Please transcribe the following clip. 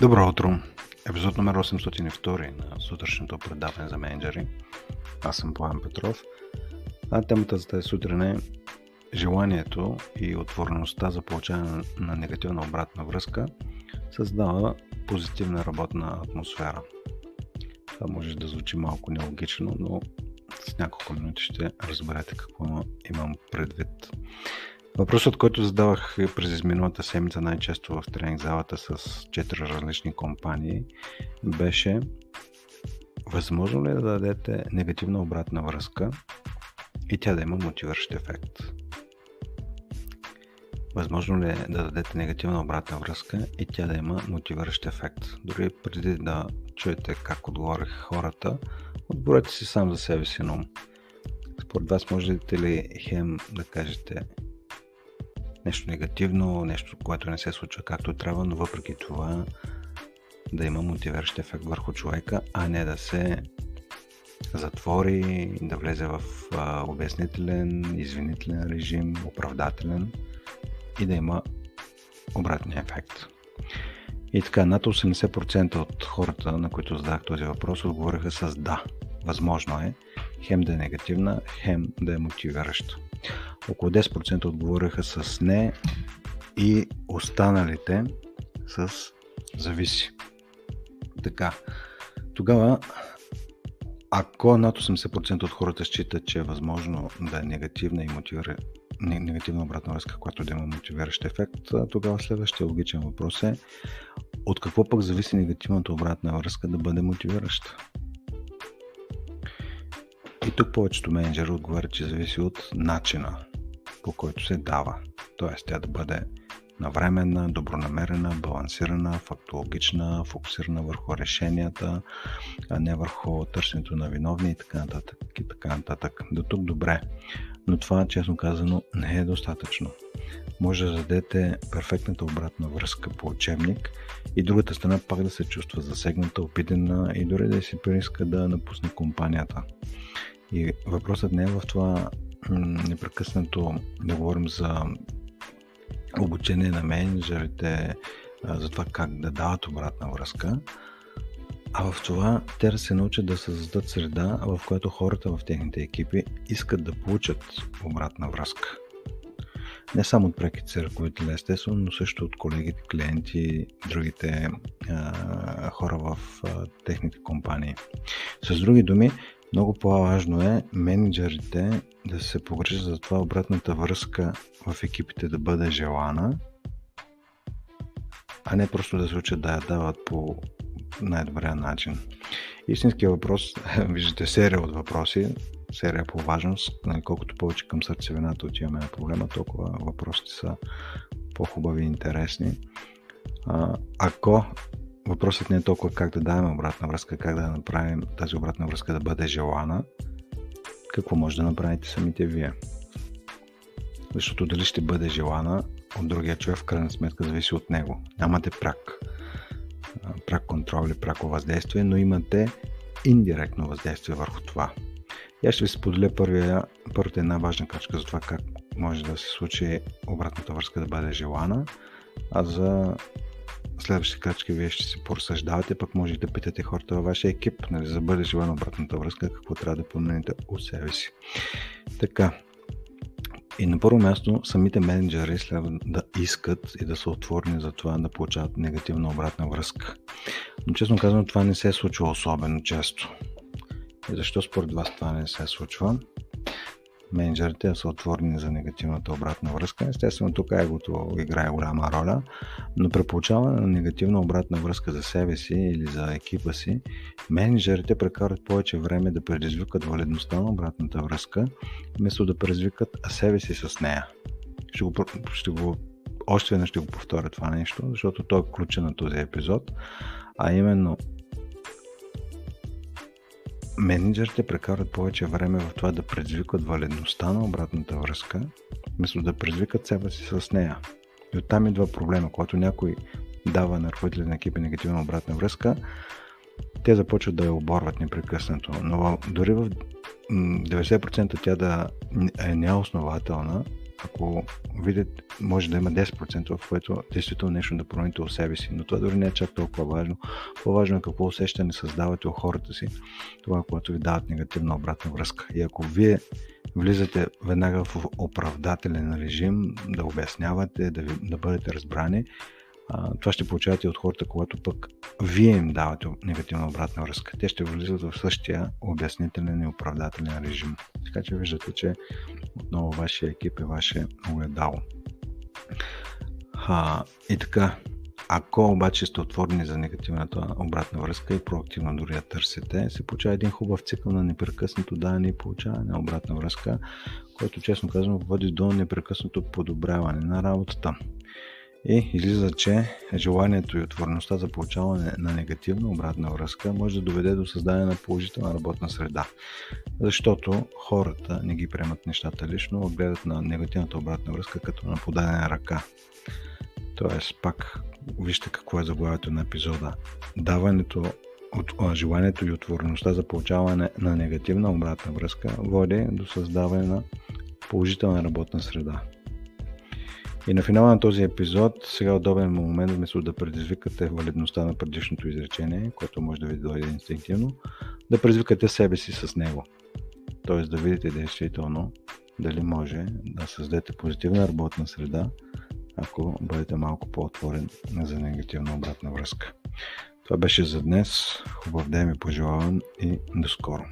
Добро утро! Епизод номер 802 на сутрешното предаване за менеджери. Аз съм Пламен Петров. А темата за тази сутрин е желанието и отвореността за получаване на негативна обратна връзка създава позитивна работна атмосфера. Това може да звучи малко нелогично, но с няколко минути ще разберете какво имам предвид. Въпросът, който задавах през изминалата седмица най-често в тренинг залата с 4 различни компании, беше възможно ли е да дадете негативна обратна връзка и тя да има мотивиращ ефект? Възможно ли е да дадете негативна обратна връзка и тя да има мотивиращ ефект? Дори преди да чуете как отговориха хората, отговорете си сам за себе си на ум. Според вас можете ли хем да кажете нещо негативно, нещо, което не се случва както трябва, но въпреки това да има мотивиращ ефект върху човека, а не да се затвори, да влезе в а, обяснителен, извинителен режим, оправдателен и да има обратния ефект. И така, над 80% от хората, на които задах този въпрос, отговориха с да. Възможно е хем да е негативна, хем да е мотивираща. Около 10% отговориха с не и останалите с зависи. Така, тогава, ако над 80% от хората считат, че е възможно да е негативна и мотивира, негативна обратна връзка, която да има мотивиращ ефект, тогава следващия логичен въпрос е от какво пък зависи негативната обратна връзка да бъде мотивираща? И тук повечето менеджери отговарят, че зависи от начина, по който се дава. Тоест тя да бъде навременна, добронамерена, балансирана, фактологична, фокусирана върху решенията, а не върху търсенето на виновни и така нататък. И така нататък. До тук добре. Но това, честно казано, не е достатъчно. Може да дадете перфектната обратна връзка по учебник и другата страна пак да се чувства засегната, опитена и дори да си прииска да напусне компанията. И въпросът не е в това непрекъснато да говорим за обучение на менеджерите, за това как да дават обратна връзка, а в това те да се научат да създадат среда, в която хората в техните екипи искат да получат обратна връзка. Не само от преките ръководители, естествено, но също от колегите, клиенти, другите а, хора в а, техните компании. С други думи, много по-важно е менеджерите да се погрижат за това обратната връзка в екипите да бъде желана, а не просто да се учат да я дават по най-добрия начин. Истинският въпрос, виждате серия от въпроси, серия по важност, нали, колкото повече към сърцевината отиваме на проблема, толкова въпросите са по-хубави и интересни. Ако въпросът не е толкова как да дадем обратна връзка, как да направим тази обратна връзка да бъде желана, какво може да направите самите вие. Защото дали ще бъде желана от другия човек, в крайна сметка зависи от него. Нямате прак. Прак контрол или прако въздействие, но имате индиректно въздействие върху това. И аз ще ви споделя първия, първата една важна крачка за това как може да се случи обратната връзка да бъде желана, а за следващите крачки вие ще си поразсъждавате, пък може да питате хората във вашия екип, нали, за бъде желана обратната връзка, какво трябва да промените от себе си. Така, и на първо място, самите менеджери следва да искат и да са отворени за това да получават негативна обратна връзка. Но честно казвам, това не се е случва особено често. И защо според вас това не се случва? Менеджерите са отворени за негативната обратна връзка. Естествено, тук егото играе голяма роля, но при получаване на негативна обратна връзка за себе си или за екипа си, менеджерите прекарат повече време да предизвикат валидността на обратната връзка, вместо да предизвикат себе си с нея. Ще го, ще го още веднъж ще го повторя това нещо, защото то е ключа на този епизод, а именно менеджерите прекарат повече време в това да предизвикат валидността на обратната връзка, вместо да предизвикат себе си с нея. И оттам идва проблема, когато някой дава на ръководители на екипи негативна обратна връзка, те започват да я оборват непрекъснато. Но дори в 90% тя да е неоснователна, ако видите, може да има 10%, в което действително нещо да промените у себе си, но това дори не е чак толкова важно. По-важно е какво усещане създавате у хората си, това, което ви дават негативна обратна връзка. И ако вие влизате веднага в оправдателен режим, да обяснявате, да, ви, да бъдете разбрани, това ще получавате от хората, когато пък вие им давате негативна обратна връзка. Те ще влизат в същия обяснителен и оправдателен режим. Така че виждате, че отново вашия екип е ваше огледало. А, и така, ако обаче сте отворени за негативната обратна връзка и проактивно дори я търсите, се получава един хубав цикъл на непрекъснато даване и получаване на обратна връзка, който честно казвам води до непрекъснато подобряване на работата. И излиза, че желанието и отвореността за получаване на негативна обратна връзка може да доведе до създаване на положителна работна среда. Защото хората не ги приемат нещата лично, гледат на негативната обратна връзка като на подадена ръка. Тоест, пак вижте какво е заглавието на епизода. Даването от желанието и отвореността за получаване на негативна обратна връзка води до създаване на положителна работна среда. И на финала на този епизод, сега удобен момент, вместо да предизвикате валидността на предишното изречение, което може да ви дойде инстинктивно, да предизвикате себе си с него. Тоест да видите действително дали може да създадете позитивна работна среда, ако бъдете малко по-отворен за негативна обратна връзка. Това беше за днес. Хубав ден ми пожелавам и до скоро.